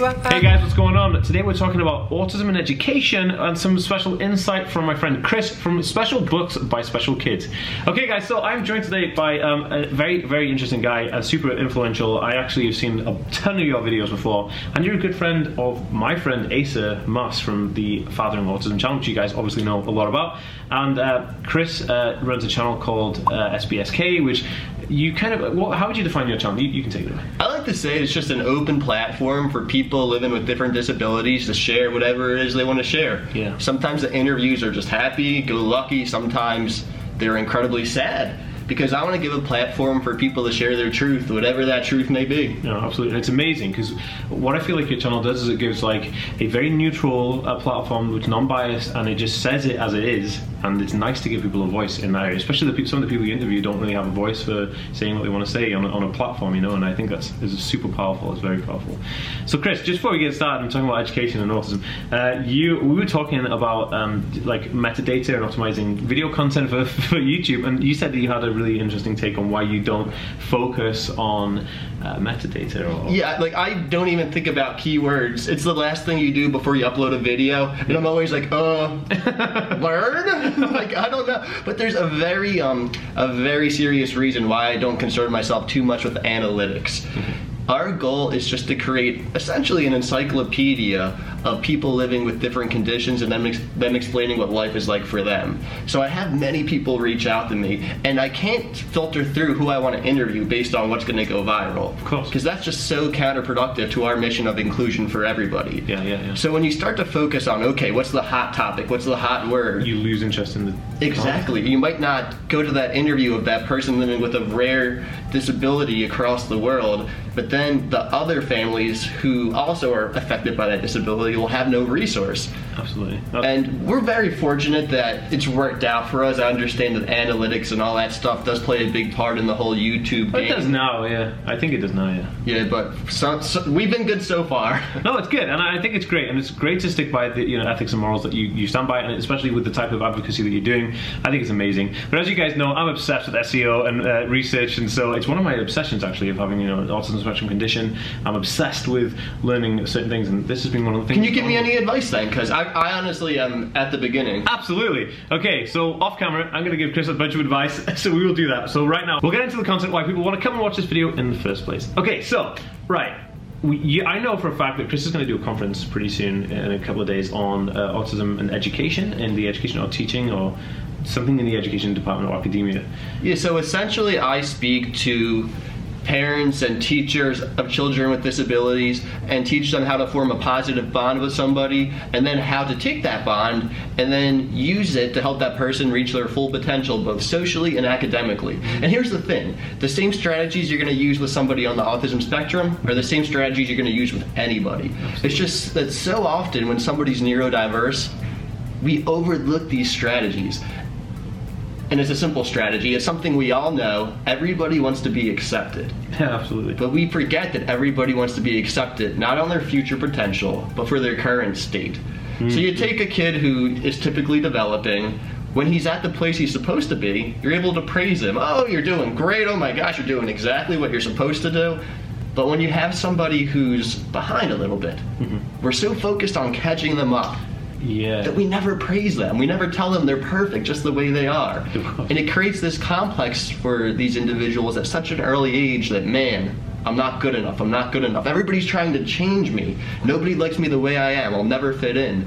Hey guys, what's going on? Today we're talking about autism and education and some special insight from my friend Chris from Special Books by Special Kids. Okay guys, so I'm joined today by um, a very, very interesting guy and super influential. I actually have seen a ton of your videos before and you're a good friend of my friend Asa Moss from the Fathering Autism channel, which you guys obviously know a lot about. And uh, Chris uh, runs a channel called uh, SBSK, which you kind of, well, how would you define your channel? You, you can take it away. I like to say it's just an open platform for people living with different disabilities to share whatever it is they want to share. Yeah. Sometimes the interviews are just happy, go lucky. Sometimes they're incredibly sad because I want to give a platform for people to share their truth, whatever that truth may be. No, absolutely. It's amazing because what I feel like your channel does is it gives like a very neutral uh, platform which non-biased and it just says it as it is and it's nice to give people a voice in that area, especially the some of the people you interview don't really have a voice for saying what they want to say on, a- on a platform, you know, and I think that's is super powerful. It's very powerful. So, Chris, just before we get started, I'm talking about education and autism. Uh, you, we were talking about um, like metadata and optimizing video content for, for YouTube, and you said that you had a really interesting take on why you don't focus on uh, metadata. Or, Yeah, like I don't even think about keywords. It's the last thing you do before you upload a video, and I'm always like, uh, learn. like I don't know, but there's a very um a very serious reason why I don't concern myself too much with analytics. Our goal is just to create essentially an encyclopedia of people living with different conditions and then, ex- then explaining what life is like for them. So I have many people reach out to me, and I can't filter through who I want to interview based on what's going to go viral. Of course. Because that's just so counterproductive to our mission of inclusion for everybody. Yeah, yeah, yeah. So when you start to focus on, okay, what's the hot topic? What's the hot word? you lose interest in the Exactly. You might not go to that interview of that person living with a rare disability across the world, but then the other families who also are affected by that disability will have no resource. Absolutely. And we're very fortunate that it's worked out for us. I understand that analytics and all that stuff does play a big part in the whole YouTube But it does now, yeah. I think it does now, yeah. Yeah, but so, so, we've been good so far. No, it's good, and I think it's great, and it's great to stick by the you know ethics and morals that you, you stand by, and especially with the type of advocacy that you're doing. I think it's amazing. But as you guys know, I'm obsessed with SEO and uh, research, and so it's one of my obsessions actually of having you know autism condition. I'm obsessed with learning certain things, and this has been one of the things. Can you give me any advice then? Because I, I honestly am at the beginning. Absolutely. Okay, so off camera, I'm going to give Chris a bunch of advice, so we will do that. So right now, we'll get into the content why people want to come and watch this video in the first place. Okay, so right. We, you, I know for a fact that Chris is going to do a conference pretty soon in a couple of days on uh, autism and education and the education or teaching or something in the education department or academia. Yeah, so essentially, I speak to parents and teachers of children with disabilities and teach them how to form a positive bond with somebody and then how to take that bond and then use it to help that person reach their full potential both socially and academically. And here's the thing the same strategies you're going to use with somebody on the autism spectrum are the same strategies you're going to use with anybody. It's just that so often when somebody's neurodiverse, we overlook these strategies. And it's a simple strategy. It's something we all know. Everybody wants to be accepted. Yeah, absolutely. But we forget that everybody wants to be accepted, not on their future potential, but for their current state. So you mm-hmm. take a kid who is typically developing. When he's at the place he's supposed to be, you're able to praise him. Oh, you're doing great. Oh my gosh, you're doing exactly what you're supposed to do. But when you have somebody who's behind a little bit, mm-hmm. we're so focused on catching them up Yeah. that we never praise them. We never tell them they're perfect just the way they are. And it creates this complex for these individuals at such an early age that, man, I'm not good enough. I'm not good enough. Everybody's trying to change me. Nobody likes me the way I am. I'll never fit in.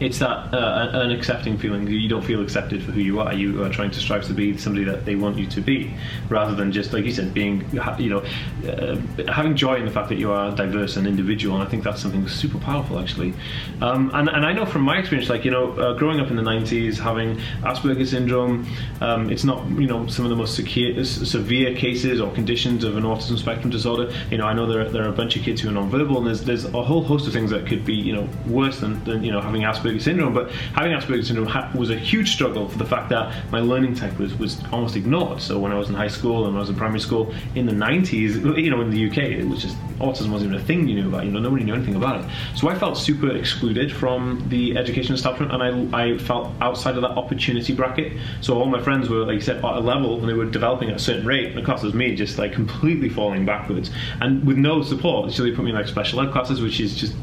It's that uh, unaccepting feeling. You don't feel accepted for who you are. You are trying to strive to be somebody that they want you to be, rather than just like you said, being you know, uh, having joy in the fact that you are diverse and individual. And I think that's something super powerful, actually. Um, and and I know from my experience, like you know, uh, growing up in the '90s, having Asperger's syndrome, um, it's not you know some of the most secure, severe cases or conditions of an autism spectrum disorder. You know, I know there are, there are a bunch of kids who are nonverbal, and there's there's a whole host of things that could be you know worse than, than you know having Asperger's Syndrome, but having Asperger's syndrome ha- was a huge struggle for the fact that my learning type was, was almost ignored. So when I was in high school and I was in primary school in the 90s, you know, in the UK, it was just autism wasn't even a thing you knew about. You know, nobody knew anything about it. So I felt super excluded from the education establishment, and I, I felt outside of that opportunity bracket. So all my friends were, like you said, at a level, and they were developing at a certain rate. And of course, it was me just like completely falling backwards, and with no support. So they put me in like special ed classes, which is just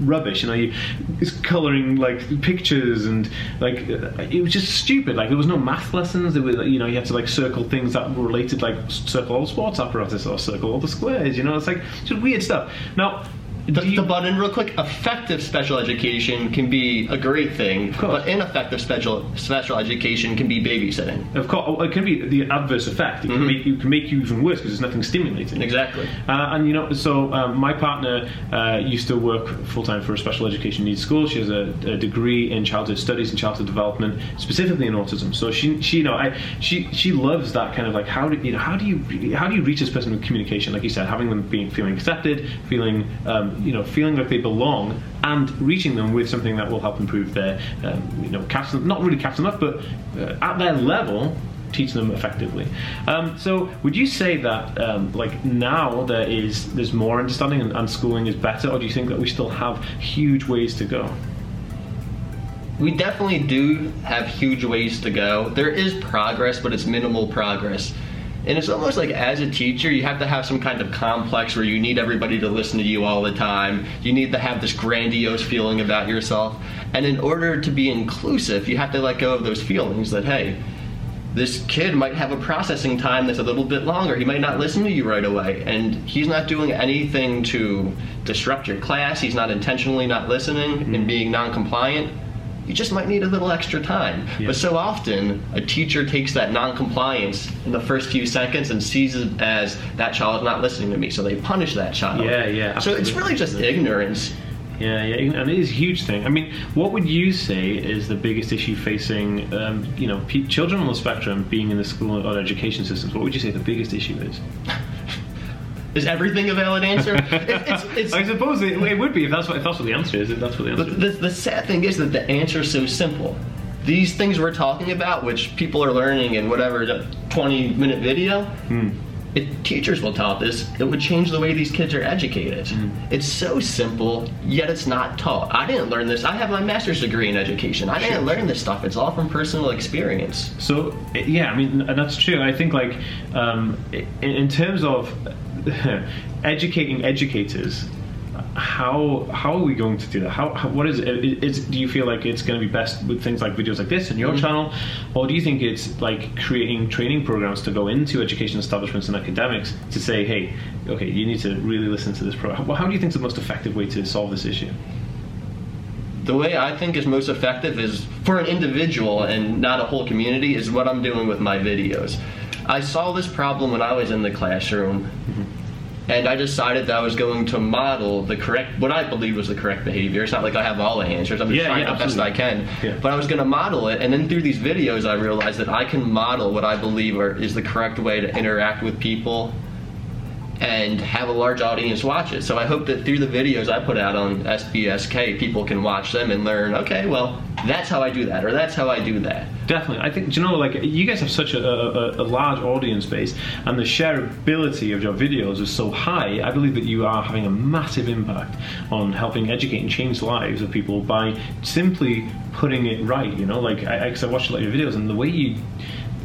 rubbish you know you it's coloring like pictures and like it was just stupid. Like there was no math lessons. There were you know you had to like circle things that were related like circle all the sports apparatus or circle all the squares you know? It's like just weird stuff. Now The, you- the button, real quick. Effective special education can be a great thing, but ineffective special special education can be babysitting. of course oh, it can be the adverse effect it can Mhm. make you can make you even worse because there's nothing stimulating Exactly. Uh, and you know, so um, my partner uh, used to work full time for a special education needs school. She has a, a degree in childhood studies and childhood development, specifically in autism. So she, she, you know, I, she, she loves that kind of like how do you know how do you how do you reach this person with communication? Like you said, having them being feeling accepted, feeling um, you know feeling like they belong, and reaching them with something that will help improve their um, you know catch them not really catch them up, but uh, at their level teach them effectively. Um, so, would you say that um, like now there is there's more understanding and, and schooling is better, or do you think that we still have huge ways to go? We definitely do have huge ways to go. There is progress, but it's minimal progress. And it's almost like as a teacher, you have to have some kind of complex where you need everybody to listen to you all the time. You need to have this grandiose feeling about yourself. And in order to be inclusive, you have to let go of those feelings that, hey, this kid might have a processing time that's a little bit longer. He might not listen to you right away. And he's not doing anything to disrupt your class. He's not intentionally not listening and mm-hmm. being non compliant. You just might need a little extra time. Yeah. But so often, a teacher takes that non compliance in the first few seconds and sees it as that child is not listening to me. So they punish that child. Yeah, yeah, So it's really just ignorance. Yeah, yeah, and it is a huge thing. I mean, what would you say is the biggest issue facing, um, you know, pe- children on the spectrum being in the school or education systems? What would you say the biggest issue is? Is everything a valid answer? It- it's, it's, I suppose it, it would be if that's what if that's what the answer is. If that's what the answer But is. the, the sad thing is that the answer is so simple. These things we're talking about, which people are learning in whatever the 20 minute video, Hmm. if teachers will taught this, it would change the way these kids are educated. Hmm. It's so simple, yet it's not taught. I didn't learn this. I have my master's degree in education. I didn't learn this stuff. It's all from personal experience. So yeah, I mean, that's true. I think like um, in, in terms of educating educators, how how are we going to do that? How, how what is it? It's, do you feel like it's going to be best with things like videos like this in your mm-hmm. channel, or do you think it's like creating training programs to go into education establishments and academics to say, hey, okay, you need to really listen to this program. Well, How do you think is the most effective way to solve this issue? The way I think is most effective is for an individual and not a whole community is what I'm doing with my videos. I saw this problem when I was in the classroom mm-hmm. And I decided that I was going to model the correct what I believe was the correct behavior. It's not like I have all the answers. I'm just Yeah, trying yeah, the best I can. Yeah. But I was going to model it and then through these videos I realized that I can model what I believe are, is the correct way to interact with people and have a large audience watch it. So I hope that through the videos I put out on SBSK, people can watch them and learn, okay, well, that's how I do that, or that's how I do that. Definitely, I think you know like you guys have such a, a, a large audience base, and the shareability of your videos is so high. I believe that you are having a massive impact on helping educate and change lives of people by simply putting it right. You know, like I, 'cause I watched a lot of your videos, and the way you.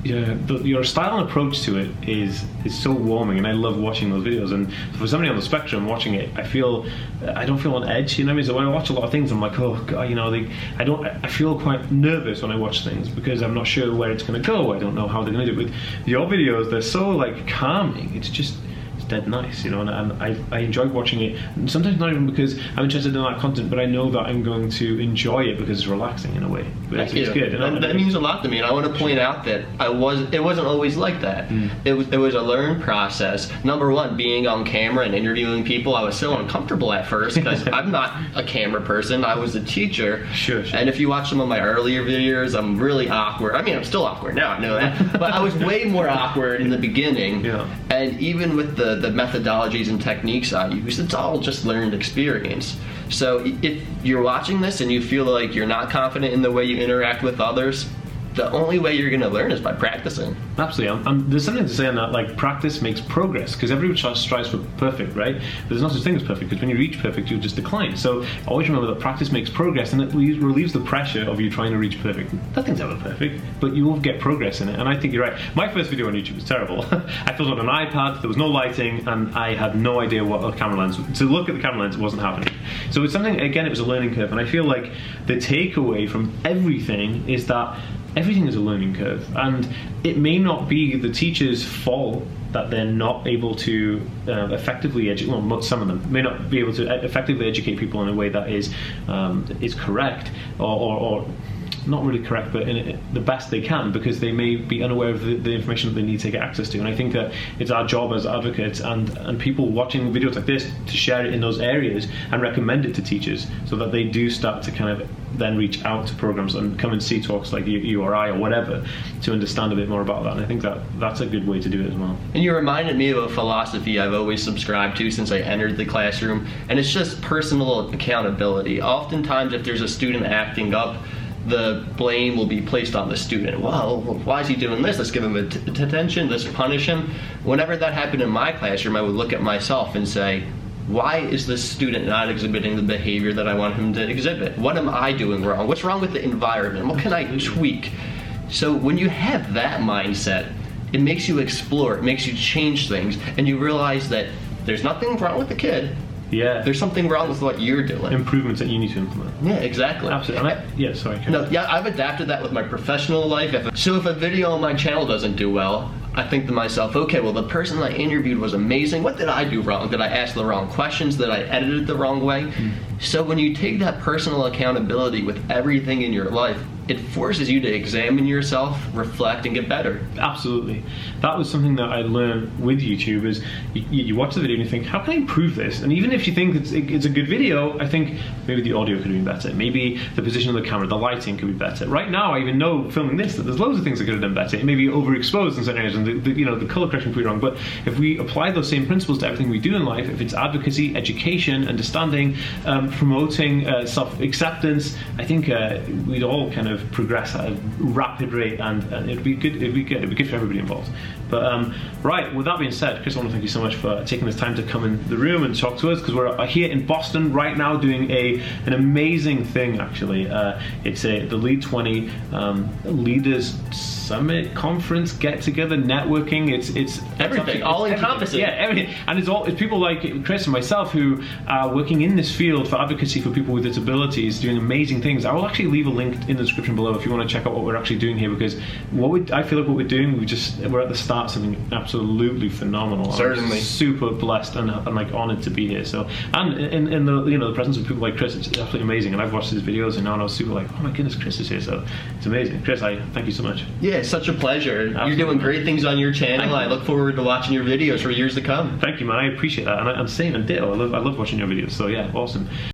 Yeah, your style and approach to it is is so warming, and I love watching those videos. And for somebody on the spectrum watching it, I feel I don't feel on edge. You know what I mean? So when I watch a lot of things, I'm like, oh god, you know, they, I don't. I feel quite nervous when I watch things because I'm not sure where it's going to go. I don't know how they're going to do it. With your videos, they're so like calming. It's just it's dead nice, you know, and, and I, I enjoy watching it. And sometimes not even because I'm interested in that content, but I know that I'm going to enjoy it because it's relaxing in a way. But it's, Thank it's you. good. That, that means a lot to me, and I want to point out that I was it wasn't always like that. Mm. It was it was a learned process. Number one, being on camera and interviewing people, I was so uncomfortable at first because I'm not a camera person. I was a teacher. Sure, sure. And if you watch some of my earlier videos, I'm really awkward. I mean, I'm still awkward now. I know that, but I was way more awkward in the beginning. Yeah. And even with the, the methodologies and techniques I use, it's all just learned experience. So if you're watching this and you feel like you're not confident in the way you interact with others, the only way you're going to learn is by practicing. Absolutely. I'm, I'm, there's something to say on that, like practice makes progress, because everyone strives for perfect, right? But there's no such thing as perfect, because when you reach perfect, you'll just decline. So always remember that practice makes progress, and it relieves the pressure of you trying to reach perfect. Nothing's ever perfect, but you will get progress in it. And I think you're right. My first video on YouTube was terrible. I filmed on an iPad, there was no lighting, and I had no idea what a camera lens. To look at the camera lens, it wasn't happening. So it's something. Again, it was a learning curve, and I feel like the takeaway from everything is that everything is a learning curve, and it may not be the teacher's fault that they're not able to uh, effectively educate. Well, some of them may not be able to effectively educate people in a way that is um, is correct or, or, or not really correct, but in the best they can because they may be unaware of the, the, information that they need to get access to. And I think that it's our job as advocates and, and people watching videos like this to share it in those areas and recommend it to teachers so that they do start to kind of then reach out to programs and come and see talks like you or I or whatever to understand a bit more about that. And I think that that's a good way to do it as well. And you reminded me of a philosophy I've always subscribed to since I entered the classroom, and it's just personal accountability. Oftentimes, if there's a student acting up, the blame will be placed on the student. Well, why is he doing this? Let's give him attention. Let's punish him. Whenever that happened in my classroom, I would look at myself and say, why is this student not exhibiting the behavior that I want him to exhibit? What am I doing wrong? What's wrong with the environment? What can I tweak? So when you have that mindset, it makes you explore, it makes you change things, and you realize that there's nothing wrong with the kid. Yeah. There's something wrong with what you're doing. Improvements that you need to implement. Yeah, exactly. Absolutely. I, yeah, sorry. No, yeah, I've adapted that with my professional life. If, so if a video on my channel doesn't do well, I think to myself, okay, well, the person I interviewed was amazing. What did I do wrong? Did I ask the wrong questions? Did I edit it the wrong way? Mm. So when you take that personal accountability with everything in your life, it forces you to examine yourself, reflect, and get better. Absolutely. That was something that I learned with YouTube is you, you watch the video and you think, how can I improve this? And even if you think it's, it's a good video, I think maybe the audio could been better. Maybe the position of the camera, the lighting could be better. Right now, I even know filming this that there's loads of things I could have done better. It may be overexposed in certain areas and the, the, you know, the color correction could be wrong. But if we apply those same principles to everything we do in life, if it's advocacy, education, understanding, um, promoting uh, self-acceptance, I think uh, we'd all kind of progress at a rapid rate, and, and it'd be good. It'd be good. It'd be good for everybody involved. But um, right, with that being said, Chris, I want to thank you so much for taking this time to come in the room and talk to us because we're here in Boston right now doing a an amazing thing. Actually, uh, it's a the Lead 20 um, Leaders Summit conference get together networking. It's it's everything, all encompassing. Yeah, everything, and it's all it's people like Chris and myself who are working in this field for advocacy for people with disabilities, doing amazing things. I will actually leave a link in the description below if you want to check out what we're actually doing here because what we I feel like what we're doing we just we're at the start something absolutely phenomenal. Certainly, I'm super blessed and, and like honored to be here. So and in, in the you know the presence of people like Chris, it's absolutely amazing. And I've watched his videos and now I was super like oh my goodness, Chris is here. So it's amazing. Chris, I thank you so much. Yeah, it's such a pleasure. Absolutely. You're doing great things on your channel. I look forward to watching your videos for years to come. Thank you, man. I appreciate that, and I, am saying and ditto. I love I love watching your videos. So yeah, awesome.